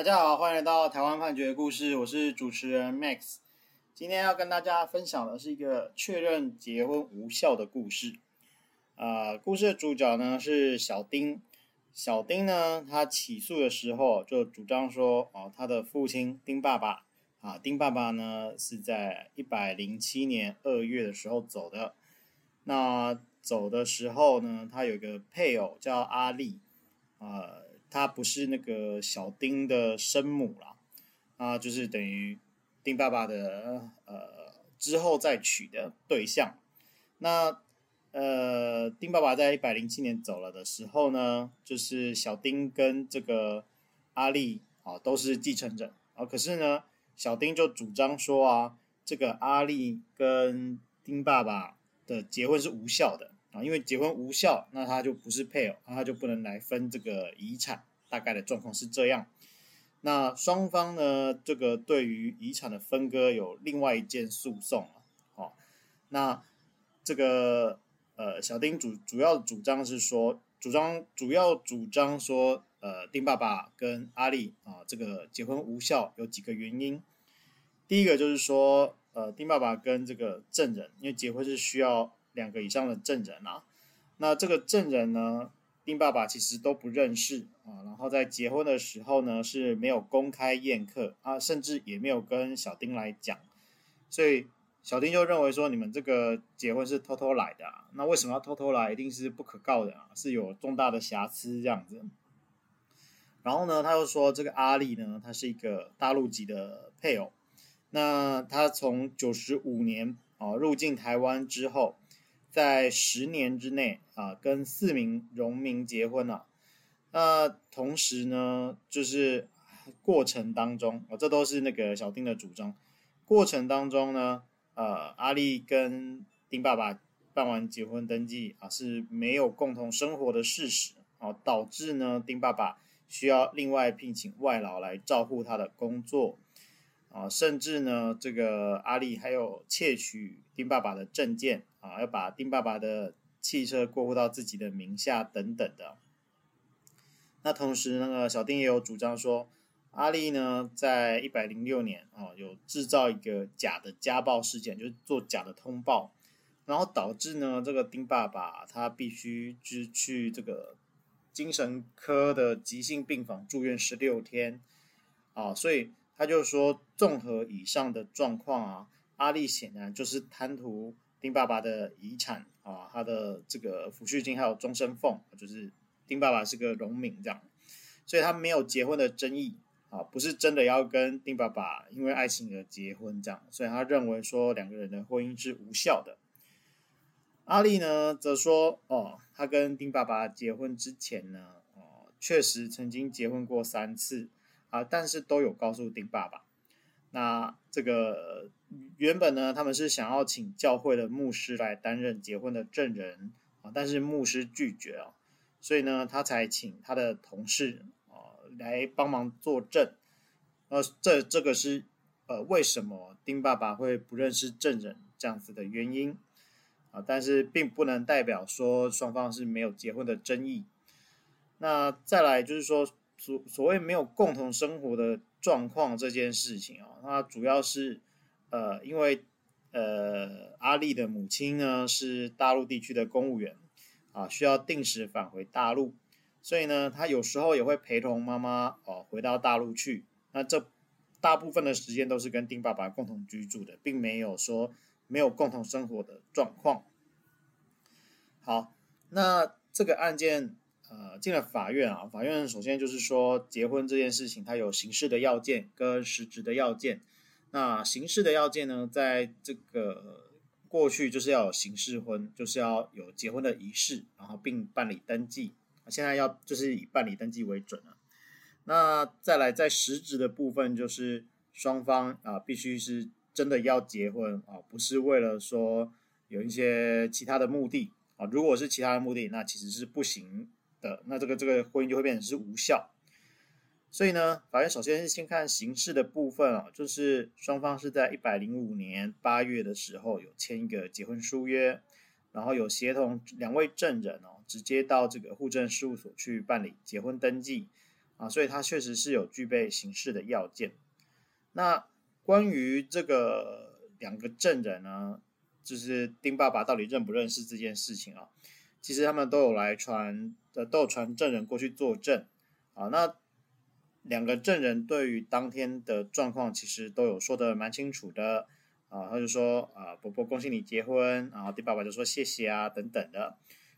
大家好，欢迎来到台湾判决故事，我是主持人 Max。今天要跟大家分享的是一个确认结婚无效的故事。啊、故事的主角呢是小丁。小丁呢，他起诉的时候就主张说，哦，他的父亲丁爸爸啊，丁爸爸呢是在一百零七年二月的时候走的。那走的时候呢，他有一个配偶叫阿丽，呃。她不是那个小丁的生母啦，啊，就是等于丁爸爸的呃之后再娶的对象。那呃，丁爸爸在一百零七年走了的时候呢，就是小丁跟这个阿丽啊都是继承人啊。可是呢，小丁就主张说啊，这个阿丽跟丁爸爸的结婚是无效的。啊，因为结婚无效，那他就不是配偶，那他就不能来分这个遗产。大概的状况是这样。那双方呢，这个对于遗产的分割有另外一件诉讼啊。好，那这个呃，小丁主主要主张是说，主张主要主张说，呃，丁爸爸跟阿丽啊，这个结婚无效有几个原因。第一个就是说，呃，丁爸爸跟这个证人，因为结婚是需要。两个以上的证人啊，那这个证人呢，丁爸爸其实都不认识啊，然后在结婚的时候呢是没有公开宴客啊，甚至也没有跟小丁来讲，所以小丁就认为说，你们这个结婚是偷偷来的啊，那为什么要偷偷来？一定是不可告人啊，是有重大的瑕疵这样子。然后呢，他又说这个阿丽呢，她是一个大陆籍的配偶，那他从九十五年啊入境台湾之后。在十年之内啊，跟四名荣民结婚了。那同时呢，就是过程当中，啊，这都是那个小丁的主张。过程当中呢，呃，阿丽跟丁爸爸办完结婚登记啊，是没有共同生活的事实啊，导致呢，丁爸爸需要另外聘请外劳来照顾他的工作。啊，甚至呢，这个阿丽还有窃取丁爸爸的证件啊，要把丁爸爸的汽车过户到自己的名下等等的。那同时，那个小丁也有主张说，阿丽呢，在一百零六年啊，有制造一个假的家暴事件，就是做假的通报，然后导致呢，这个丁爸爸他必须去去这个精神科的急性病房住院十六天啊，所以。他就说，综合以上的状况啊，阿丽显然就是贪图丁爸爸的遗产啊，他的这个抚恤金还有终身俸，就是丁爸爸是个农民这样，所以他没有结婚的争议啊，不是真的要跟丁爸爸因为爱情而结婚这样，所以他认为说两个人的婚姻是无效的。阿丽呢则说，哦，他跟丁爸爸结婚之前呢，哦，确实曾经结婚过三次。啊，但是都有告诉丁爸爸，那这个原本呢，他们是想要请教会的牧师来担任结婚的证人啊，但是牧师拒绝啊，所以呢，他才请他的同事啊来帮忙作证。呃，这这个是呃为什么丁爸爸会不认识证人这样子的原因啊，但是并不能代表说双方是没有结婚的争议。那再来就是说。所所谓没有共同生活的状况这件事情啊，那主要是呃，因为呃，阿丽的母亲呢是大陆地区的公务员啊，需要定时返回大陆，所以呢，他有时候也会陪同妈妈哦回到大陆去。那这大部分的时间都是跟丁爸爸共同居住的，并没有说没有共同生活的状况。好，那这个案件。呃，进了法院啊，法院首先就是说，结婚这件事情它有形式的要件跟实质的要件。那形式的要件呢，在这个过去就是要有形式婚，就是要有结婚的仪式，然后并办理登记。现在要就是以办理登记为准了。那再来在实质的部分，就是双方啊必须是真的要结婚啊，不是为了说有一些其他的目的啊。如果是其他的目的，那其实是不行的，那这个这个婚姻就会变成是无效，所以呢，法院首先是先看形式的部分啊，就是双方是在一百零五年八月的时候有签一个结婚书约，然后有协同两位证人哦，直接到这个户政事务所去办理结婚登记啊，所以他确实是有具备刑事的要件。那关于这个两个证人呢，就是丁爸爸到底认不认识这件事情啊？其实他们都有来传的，都有传证人过去作证啊。那两个证人对于当天的状况，其实都有说的蛮清楚的啊。他就说啊，伯伯恭喜你结婚，然后丁爸爸就说谢谢啊等等的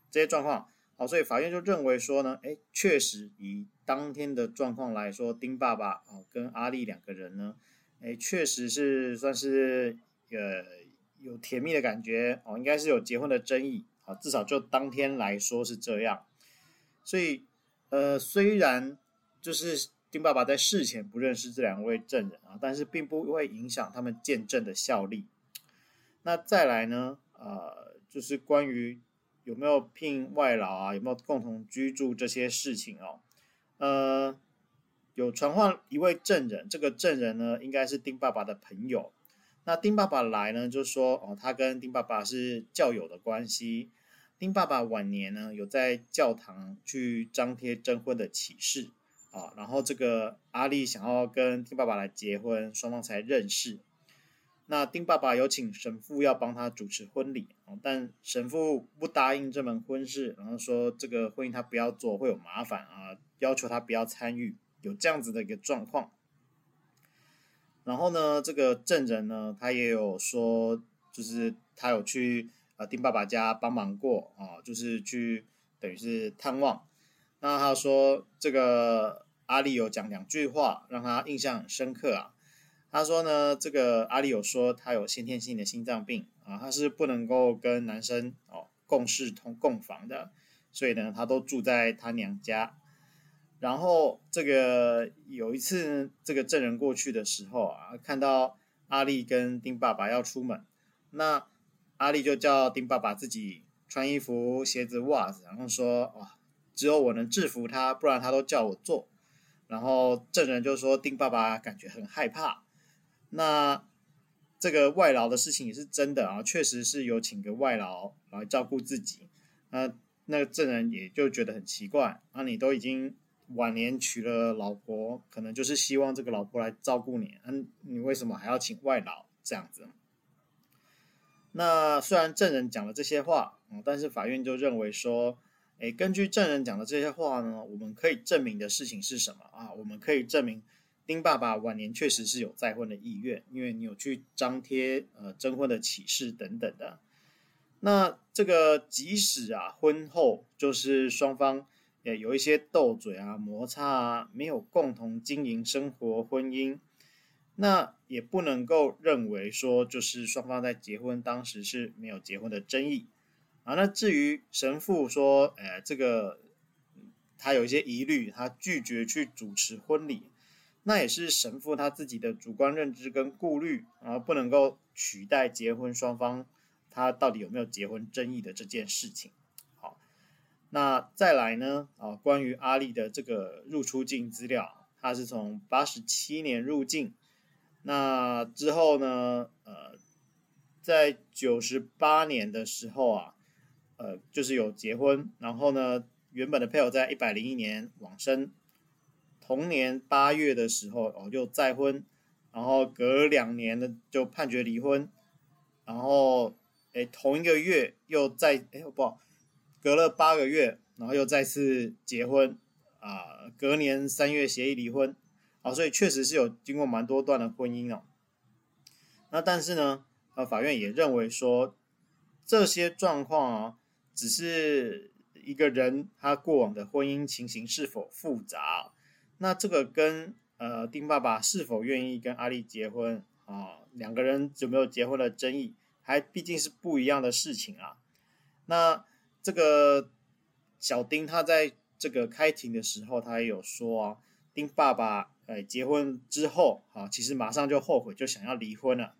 这些状况。好，所以法院就认为说呢，哎，确实以当天的状况来说，丁爸爸啊跟阿丽两个人呢，哎，确实是算是呃有甜蜜的感觉哦，应该是有结婚的争议啊，至少就当天来说是这样。所以呃，虽然就是丁爸爸在事前不认识这两位证人啊，但是并不会影响他们见证的效力。那再来呢，呃，就是关于。有没有聘外劳啊？有没有共同居住这些事情哦？呃，有传唤一位证人，这个证人呢，应该是丁爸爸的朋友。那丁爸爸来呢，就说哦，他跟丁爸爸是教友的关系。丁爸爸晚年呢，有在教堂去张贴征婚的启事啊，然后这个阿丽想要跟丁爸爸来结婚，双方才认识。那丁爸爸有请神父要帮他主持婚礼，但神父不答应这门婚事，然后说这个婚姻他不要做，会有麻烦啊，要求他不要参与，有这样子的一个状况。然后呢，这个证人呢，他也有说，就是他有去啊丁爸爸家帮忙过啊，就是去等于是探望。那他说这个阿丽有讲两句话，让他印象很深刻啊。他说呢，这个阿丽有说他有先天性的心脏病啊，他是不能够跟男生哦共事同共房的，所以呢，他都住在他娘家。然后这个有一次，这个证人过去的时候啊，看到阿力跟丁爸爸要出门，那阿力就叫丁爸爸自己穿衣服、鞋子、袜子，然后说啊、只有我能制服他，不然他都叫我做。然后证人就说丁爸爸感觉很害怕。那这个外劳的事情也是真的啊，确实是有请个外劳来照顾自己。那那个证人也就觉得很奇怪，啊，你都已经晚年娶了老婆，可能就是希望这个老婆来照顾你，嗯，你为什么还要请外劳这样子？那虽然证人讲了这些话，嗯，但是法院就认为说，诶，根据证人讲的这些话呢，我们可以证明的事情是什么啊？我们可以证明。丁爸爸晚年确实是有再婚的意愿，因为你有去张贴呃征婚的启事等等的。那这个即使啊婚后就是双方也有一些斗嘴啊摩擦啊，没有共同经营生活婚姻，那也不能够认为说就是双方在结婚当时是没有结婚的争议啊。那至于神父说，呃这个他有一些疑虑，他拒绝去主持婚礼。那也是神父他自己的主观认知跟顾虑啊，不能够取代结婚双方他到底有没有结婚争议的这件事情。那再来呢啊，关于阿丽的这个入出境资料，他是从八十七年入境，那之后呢，呃，在九十八年的时候啊，呃，就是有结婚，然后呢，原本的配偶在一百零一年往生。同年八月的时候，哦，又再婚，然后隔两年呢就判决离婚，然后，哎，同一个月又再，哎，不好，隔了八个月，然后又再次结婚，啊，隔年三月协议离婚，啊，所以确实是有经过蛮多段的婚姻哦。那但是呢，呃，法院也认为说，这些状况啊，只是一个人他过往的婚姻情形是否复杂。那这个跟呃丁爸爸是否愿意跟阿丽结婚啊，两个人有没有结婚的争议，还毕竟是不一样的事情啊。那这个小丁他在这个开庭的时候，他也有说啊，丁爸爸呃结婚之后啊，其实马上就后悔，就想要离婚了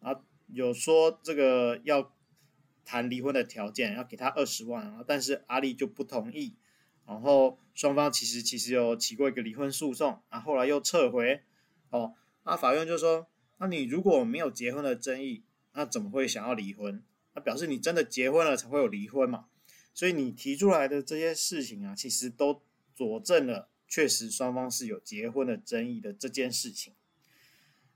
啊，有说这个要谈离婚的条件，要给他二十万啊，但是阿丽就不同意。然后双方其实其实有起过一个离婚诉讼，啊，后来又撤回，哦，那法院就说，那你如果没有结婚的争议，那怎么会想要离婚？那表示你真的结婚了才会有离婚嘛？所以你提出来的这些事情啊，其实都佐证了确实双方是有结婚的争议的这件事情。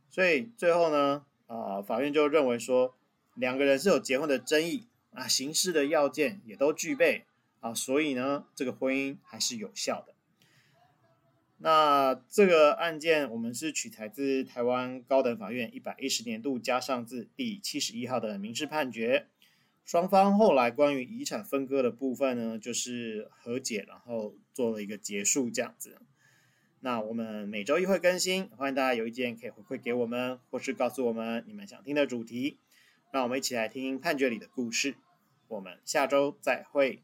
所以最后呢，啊、法院就认为说，两个人是有结婚的争议啊，形式的要件也都具备啊，所以呢，这个婚姻还是有效的。那这个案件我们是取材自台湾高等法院一百一十年度加上字第七十一号的民事判决，双方后来关于遗产分割的部分呢，就是和解，然后做了一个结束这样子。那我们每周一会更新，欢迎大家有意见可以回馈给我们，或是告诉我们你们想听的主题，让我们一起来听判决里的故事。我们下周再会。